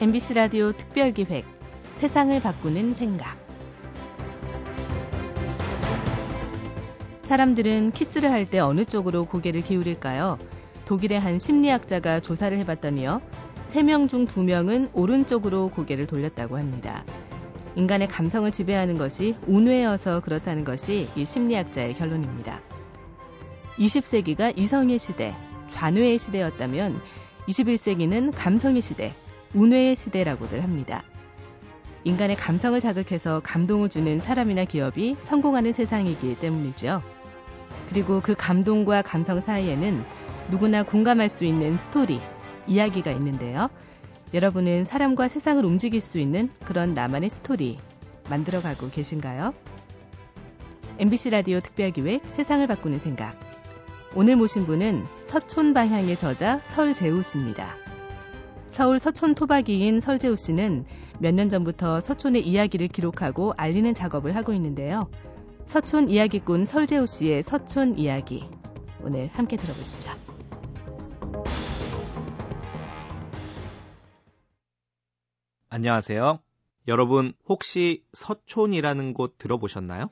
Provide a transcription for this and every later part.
MBC 라디오 특별기획 세상을 바꾸는 생각 사람들은 키스를 할 때 어느 쪽으로 고개를 기울일까요? 독일의 한 심리학자가 조사를 해봤더니요. 3명 중 2명은 오른쪽으로 고개를 돌렸다고 합니다. 인간의 감성을 지배하는 것이 운뇌여서 그렇다는 것이 이 심리학자의 결론입니다. 20세기가 이성의 시대, 좌뇌의 시대였다면 21세기는 감성의 시대, 우뇌의 시대라고들 합니다. 인간의 감성을 자극해서 감동을 주는 사람이나 기업이 성공하는 세상이기 때문이죠. 그리고 그 감동과 감성 사이에는 누구나 공감할 수 있는 스토리, 이야기가 있는데요. 여러분은 사람과 세상을 움직일 수 있는 그런 나만의 스토리 만들어가고 계신가요? MBC 라디오 특별기획 세상을 바꾸는 생각. 오늘 모신 분은 서촌 방향의 저자 설재우 씨입니다. 서울 서촌 토박이인 설재우 씨는 몇 년 전부터 서촌의 이야기를 기록하고 알리는 작업을 하고 있는데요. 서촌 이야기꾼 설재우 씨의 서촌 이야기. 오늘 함께 들어보시죠. 안녕하세요. 여러분, 혹시 서촌이라는 곳 들어보셨나요?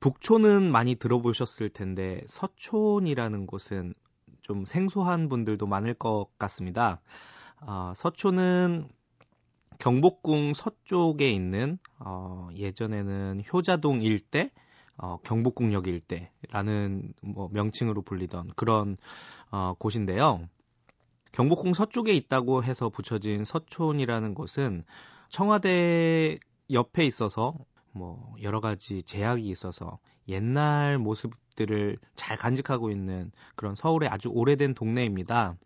북촌은 많이 들어보셨을 텐데 서촌이라는 곳은 좀 생소한 분들도 많을 것 같습니다. 어, 서촌은 경복궁 서쪽에 있는 어, 예전에는 효자동 일대, 어, 경복궁역 일대라는 뭐 명칭으로 불리던 그런 어, 곳인데요. 경복궁 서쪽에 있다고 해서 붙여진 서촌이라는 곳은 청와대 옆에 있어서 뭐 여러 가지 제약이 있어서 옛날 모습들을 잘 간직하고 있는 그런 서울의 아주 오래된 동네입니다.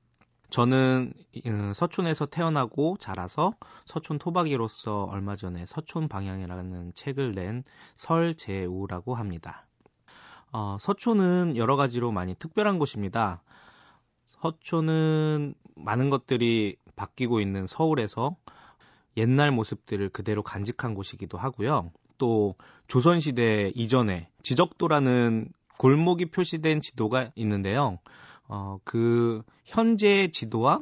저는 어, 서촌에서 태어나고 자라서 서촌 토박이로서 얼마 전에 서촌 방향이라는 책을 낸 설재우라고 합니다. 어, 서촌은 여러 가지로 많이 특별한 곳입니다. 서촌은 많은 것들이 바뀌고 있는 서울에서 옛날 모습들을 그대로 간직한 곳이기도 하고요. 또 조선시대 이전에 지적도라는 골목이 표시된 지도가 있는데요. 어, 그 현재 지도와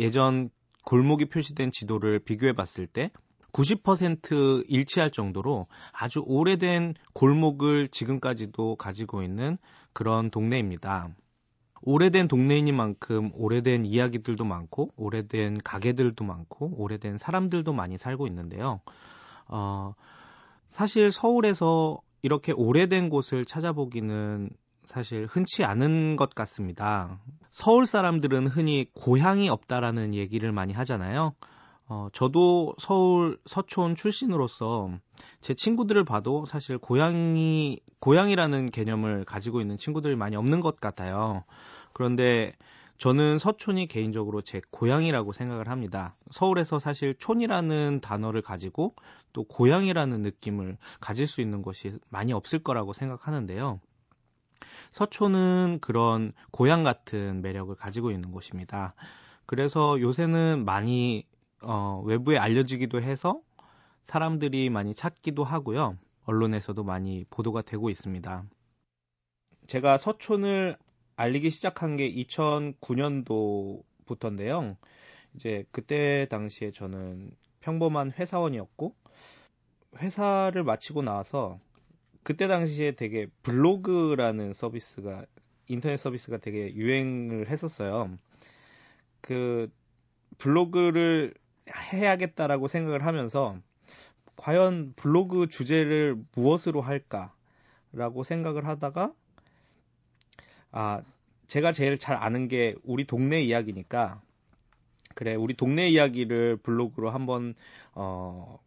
예전 골목이 표시된 지도를 비교해 봤을 때 90% 일치할 정도로 아주 오래된 골목을 지금까지도 가지고 있는 그런 동네입니다. 오래된 동네이니만큼 오래된 이야기들도 많고 오래된 가게들도 많고 오래된 사람들도 많이 살고 있는데요. 어, 사실 서울에서 이렇게 오래된 곳을 찾아보기는 사실 흔치 않은 것 같습니다. 서울 사람들은 흔히 고향이 없다라는 얘기를 많이 하잖아요. 어, 저도 서울 서촌 출신으로서 제 친구들을 봐도 사실 고향이, 고향이라는 개념을 가지고 있는 친구들이 많이 없는 것 같아요. 그런데 저는 서촌이 개인적으로 제 고향이라고 생각을 합니다. 서울에서 사실 촌이라는 단어를 가지고 또 고향이라는 느낌을 가질 수 있는 것이 많이 없을 거라고 생각하는데요. 서촌은 그런 고향 같은 매력을 가지고 있는 곳입니다. 그래서 요새는 많이 어, 외부에 알려지기도 해서 사람들이 많이 찾기도 하고요. 언론에서도 많이 보도가 되고 있습니다. 제가 서촌을 알리기 시작한 게 2009년도부터인데요. 이제 그때 당시에 저는 평범한 회사원이었고 회사를 마치고 나서 그때 당시에 되게 블로그라는 서비스가 인터넷 서비스가 되게 유행을 했었어요. 그 블로그를 해야겠다라고 생각을 하면서 과연 블로그 주제를 무엇으로 할까라고 생각을 하다가 아, 제가 제일 잘 아는 게 우리 동네 이야기니까 그래 우리 동네 이야기를 블로그로 한번 어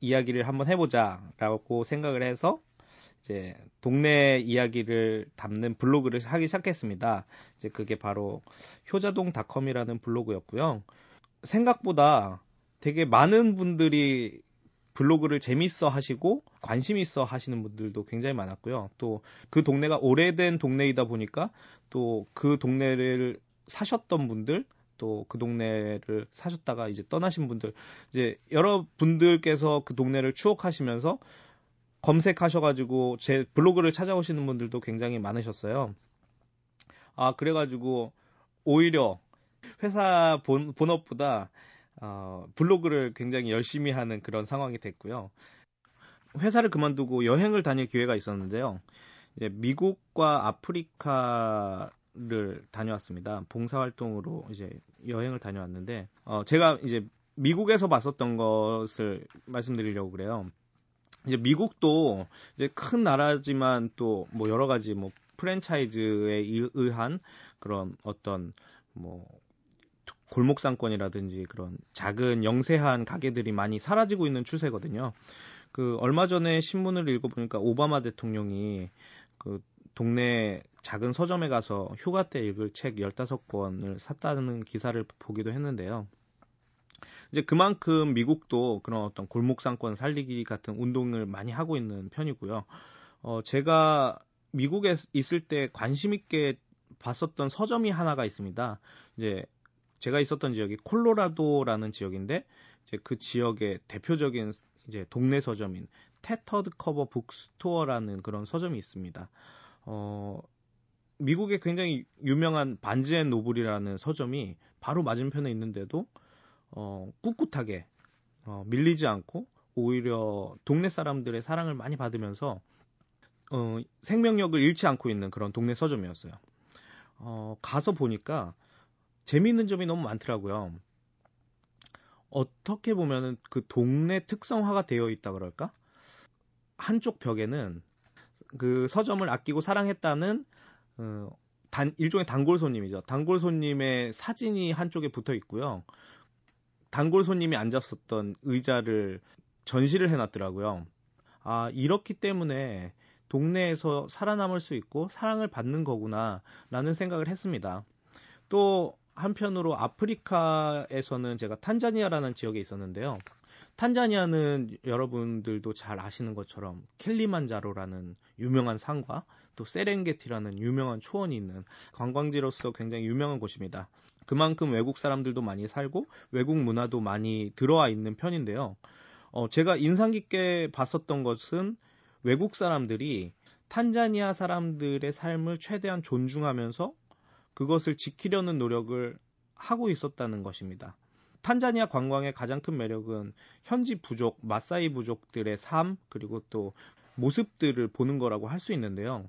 이야기를 한번 해보자라고 생각을 해서 이제 동네 이야기를 담는 블로그를 하기 시작했습니다. 이제 그게 바로 효자동닷컴이라는 블로그였고요. 생각보다 되게 많은 분들이 블로그를 재밌어 하시고 관심 있어 하시는 분들도 굉장히 많았고요. 또 그 동네가 오래된 동네이다 보니까 또 그 동네를 사셨던 분들 또 그 동네를 사셨다가 이제 떠나신 분들 이제 여러 분들께서 그 동네를 추억하시면서 검색하셔가지고 제 블로그를 찾아오시는 분들도 굉장히 많으셨어요. 아 그래가지고 오히려 회사 본 본업보다 어, 블로그를 굉장히 열심히 하는 그런 상황이 됐고요. 회사를 그만두고 여행을 다닐 기회가 있었는데요. 이제 미국과 아프리카를 다녀왔습니다. 봉사활동으로 이제 여행을 다녀왔는데, 어, 제가 이제 미국에서 봤었던 것을 말씀드리려고 그래요. 이제 미국도 이제 큰 나라지만 또 뭐 여러 가지 뭐 프랜차이즈에 의한 그런 어떤 뭐 골목 상권이라든지 그런 작은 영세한 가게들이 많이 사라지고 있는 추세거든요. 그 얼마 전에 신문을 읽어보니까 오바마 대통령이 그 동네 작은 서점에 가서 휴가 때 읽을 책 15권을 샀다는 기사를 보기도 했는데요. 이제 그만큼 미국도 그런 어떤 골목 상권 살리기 같은 운동을 많이 하고 있는 편이고요. 어, 제가 미국에 있을 때 관심 있게 봤었던 서점이 하나가 있습니다. 이제 제가 있었던 지역이 콜로라도라는 지역인데 이제 그 지역의 대표적인 이제 동네 서점인 Tattered Cover Bookstore라는 그런 서점이 있습니다. 어, 미국에 굉장히 유명한 Barnes & Noble이라는 서점이 바로 맞은편에 있는데도 어, 꿋꿋하게 어, 밀리지 않고 오히려 동네 사람들의 사랑을 많이 받으면서 어, 생명력을 잃지 않고 있는 그런 동네 서점이었어요. 어, 가서 보니까 재미있는 점이 너무 많더라고요. 어떻게 보면은 그 동네 특성화가 되어 있다 그럴까? 한쪽 벽에는 그 서점을 아끼고 사랑했다는 어, 단 일종의 단골 손님이죠. 단골 손님의 사진이 한쪽에 붙어 있고요. 단골 손님이 앉았었던 의자를 전시를 해놨더라고요. 아 이렇기 때문에 동네에서 살아남을 수 있고 사랑을 받는 거구나 라는 생각을 했습니다. 또 한편으로 아프리카에서는 제가 탄자니아라는 지역에 있었는데요. 탄자니아는 여러분들도 잘 아시는 것처럼 켈리만자로라는 유명한 산과 또 세렝게티라는 유명한 초원이 있는 관광지로서 굉장히 유명한 곳입니다. 그만큼 외국 사람들도 많이 살고 외국 문화도 많이 들어와 있는 편인데요. 어, 제가 인상 깊게 봤었던 것은 외국 사람들이 탄자니아 사람들의 삶을 최대한 존중하면서 그것을 지키려는 노력을 하고 있었다는 것입니다. 탄자니아 관광의 가장 큰 매력은 현지 부족, 마사이 부족들의 삶, 그리고 또 모습들을 보는 거라고 할 수 있는데요.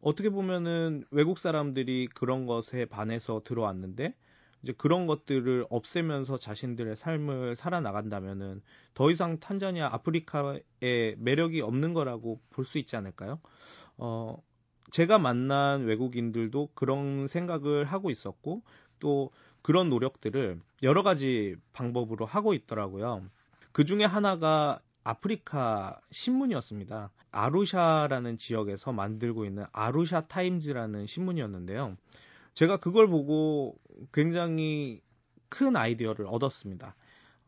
어떻게 보면은 외국 사람들이 그런 것에 반해서 들어왔는데 이제 그런 것들을 없애면서 자신들의 삶을 살아나간다면은 더 이상 탄자니아, 아프리카의 매력이 없는 거라고 볼 수 있지 않을까요? 어, 제가 만난 외국인들도 그런 생각을 하고 있었고 또 그런 노력들을 여러 가지 방법으로 하고 있더라고요. 그 중에 하나가 아프리카 신문이었습니다. 아루샤라는 지역에서 만들고 있는 아루샤 타임즈라는 신문이었는데요. 제가 그걸 보고 굉장히 큰 아이디어를 얻었습니다.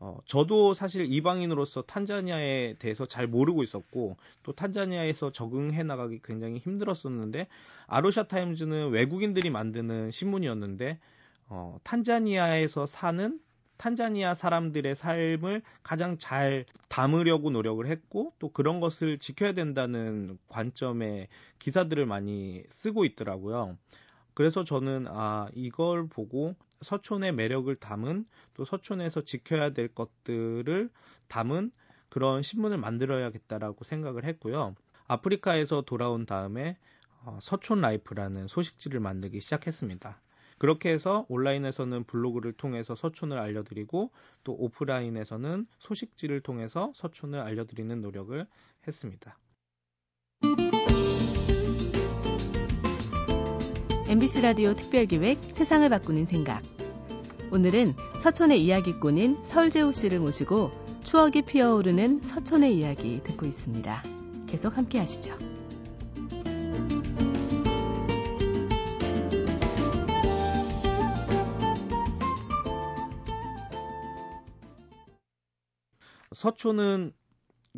어, 저도 사실 이방인으로서 탄자니아에 대해서 잘 모르고 있었고 또 탄자니아에서 적응해 나가기 굉장히 힘들었었는데 아루샤 타임즈는 외국인들이 만드는 신문이었는데 어, 탄자니아에서 사는 탄자니아 사람들의 삶을 가장 잘 담으려고 노력을 했고 또 그런 것을 지켜야 된다는 관점의 기사들을 많이 쓰고 있더라고요. 그래서 저는 아 이걸 보고 서촌의 매력을 담은 또 서촌에서 지켜야 될 것들을 담은 그런 신문을 만들어야겠다라고 생각을 했고요. 아프리카에서 돌아온 다음에 어, 서촌 라이프라는 소식지를 만들기 시작했습니다. 그렇게 해서 온라인에서는 블로그를 통해서 서촌을 알려드리고 또 오프라인에서는 소식지를 통해서 서촌을 알려드리는 노력을 했습니다. MBC 라디오 특별기획 세상을 바꾸는 생각. 오늘은 서촌의 이야기꾼인 설재우 씨를 모시고 추억이 피어오르는 서촌의 이야기 듣고 있습니다. 계속 함께 하시죠. 서촌은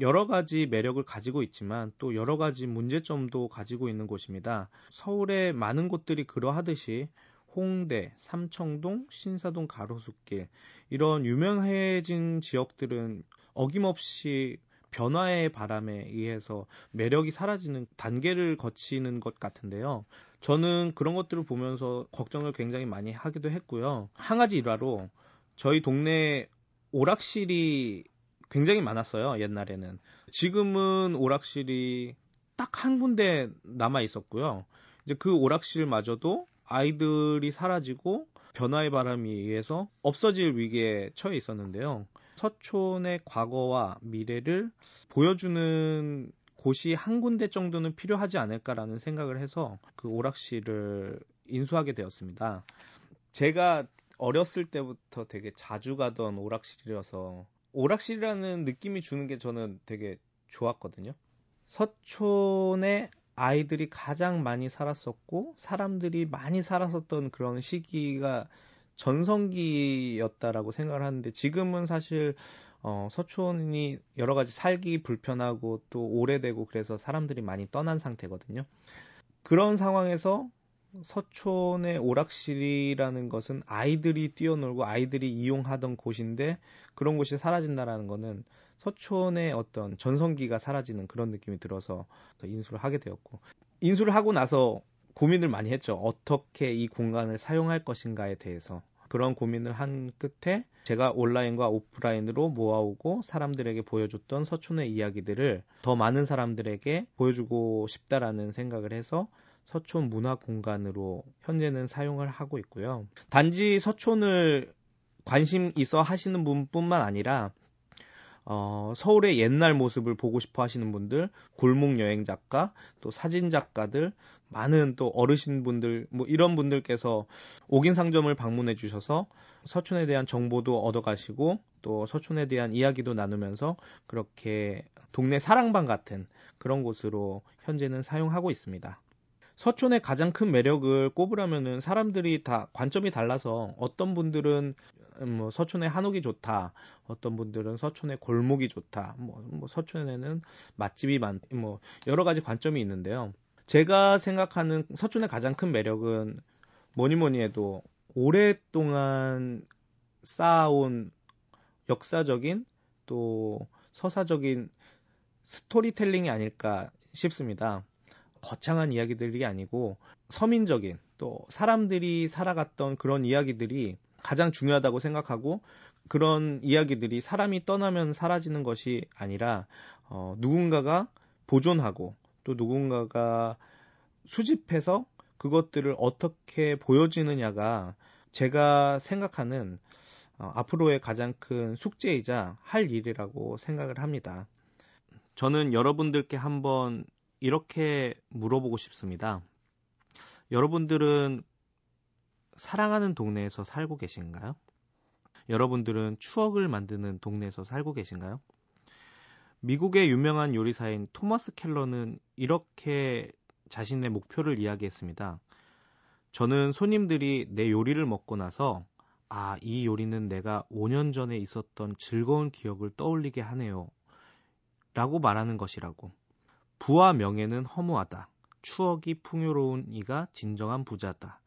여러 가지 매력을 가지고 있지만 또 여러 가지 문제점도 가지고 있는 곳입니다. 서울의 많은 곳들이 그러하듯이 홍대, 삼청동, 신사동 가로수길 이런 유명해진 지역들은 어김없이 변화의 바람에 의해서 매력이 사라지는 단계를 거치는 것 같은데요. 저는 그런 것들을 보면서 걱정을 굉장히 많이 하기도 했고요. 한 가지 일화로 저희 동네 오락실이 굉장히 많았어요, 옛날에는. 지금은 오락실이 딱 한 군데 남아 있었고요. 이제 그 오락실마저도 아이들이 사라지고 변화의 바람에 의해서 없어질 위기에 처해 있었는데요. 서촌의 과거와 미래를 보여주는 곳이 한 군데 정도는 필요하지 않을까라는 생각을 해서 그 오락실을 인수하게 되었습니다. 제가 어렸을 때부터 되게 자주 가던 오락실이어서 오락실이라는 느낌이 주는 게 저는 되게 좋았거든요. 서촌에 아이들이 가장 많이 살았었고 사람들이 많이 살았었던 그런 시기가 전성기였다라고 생각을 하는데 지금은 사실 어, 서촌이 여러 가지 살기 불편하고 또 오래되고 그래서 사람들이 많이 떠난 상태거든요. 그런 상황에서 서촌의 오락실이라는 것은 아이들이 뛰어놀고 아이들이 이용하던 곳인데 그런 곳이 사라진다라는 것은 서촌의 어떤 전성기가 사라지는 그런 느낌이 들어서 인수를 하게 되었고 인수를 하고 나서 고민을 많이 했죠. 어떻게 이 공간을 사용할 것인가에 대해서. 그런 고민을 한 끝에 제가 온라인과 오프라인으로 모아오고 사람들에게 보여줬던 서촌의 이야기들을 더 많은 사람들에게 보여주고 싶다라는 생각을 해서 서촌 문화 공간으로 현재는 사용을 하고 있고요. 단지 서촌을 관심 있어 하시는 분뿐만 아니라 어, 서울의 옛날 모습을 보고 싶어 하시는 분들, 골목 여행 작가, 또 사진 작가들, 많은 또 어르신분들, 뭐 이런 분들께서 옥인 상점을 방문해 주셔서 서촌에 대한 정보도 얻어 가시고 또 서촌에 대한 이야기도 나누면서 그렇게 동네 사랑방 같은 그런 곳으로 현재는 사용하고 있습니다. 서촌의 가장 큰 매력을 꼽으라면은 사람들이 다 관점이 달라서 어떤 분들은 음, 뭐 서촌의 한옥이 좋다. 어떤 분들은 서촌의 골목이 좋다. 뭐, 뭐 서촌에는 맛집이 많, 뭐 여러 가지 관점이 있는데요. 제가 생각하는 서촌의 가장 큰 매력은 뭐니 뭐니 해도 오랫동안 쌓아온 역사적인 또 서사적인 스토리텔링이 아닐까 싶습니다. 거창한 이야기들이 아니고 서민적인 또 사람들이 살아갔던 그런 이야기들이 가장 중요하다고 생각하고 그런 이야기들이 사람이 떠나면 사라지는 것이 아니라 어, 누군가가 보존하고 또 누군가가 수집해서 그것들을 어떻게 보여지느냐가 제가 생각하는 어, 앞으로의 가장 큰 숙제이자 할 일이라고 생각을 합니다. 저는 여러분들께 한번 이렇게 물어보고 싶습니다. 여러분들은 사랑하는 동네에서 살고 계신가요? 여러분들은 추억을 만드는 동네에서 살고 계신가요? 미국의 유명한 요리사인 토마스 켈러는 이렇게 자신의 목표를 이야기했습니다. 저는 손님들이 내 요리를 먹고 나서 아, 이 요리는 내가 5년 전에 있었던 즐거운 기억을 떠올리게 하네요. 라고 말하는 것이라고. 부와 명예는 허무하다. 추억이 풍요로운 이가 진정한 부자다.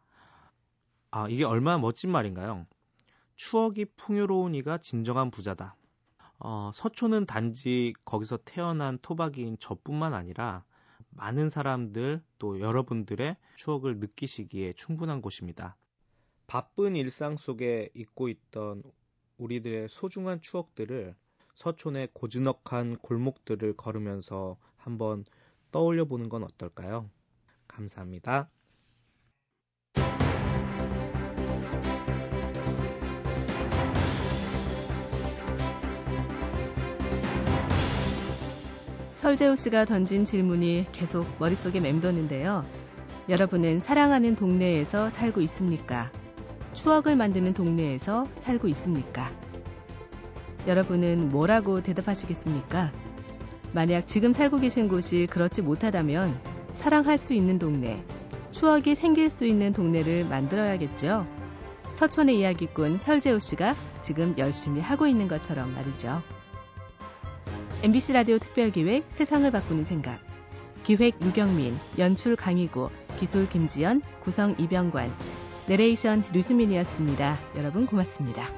아, 이게 얼마나 멋진 말인가요? 추억이 풍요로운 이가 진정한 부자다. 어, 서초는 단지 거기서 태어난 토박이인 저뿐만 아니라 많은 사람들 또 여러분들의 추억을 느끼시기에 충분한 곳입니다. 바쁜 일상 속에 잊고 있던 우리들의 소중한 추억들을 서촌의 고즈넉한 골목들을 걸으면서 한번 떠올려 보는 건 어떨까요? 감사합니다. 설재우 씨가 던진 질문이 계속 머릿속에 맴도는데요. 여러분은 사랑하는 동네에서 살고 있습니까? 추억을 만드는 동네에서 살고 있습니까? 여러분은 뭐라고 대답하시겠습니까? 만약 지금 살고 계신 곳이 그렇지 못하다면 사랑할 수 있는 동네, 추억이 생길 수 있는 동네를 만들어야겠죠. 서촌의 이야기꾼 설재호 씨가 지금 열심히 하고 있는 것처럼 말이죠. MBC 라디오 특별기획 세상을 바꾸는 생각. 기획 유경민, 연출 강희구, 기술 김지연, 구성 이병관, 내레이션 류수민이었습니다. 여러분 고맙습니다.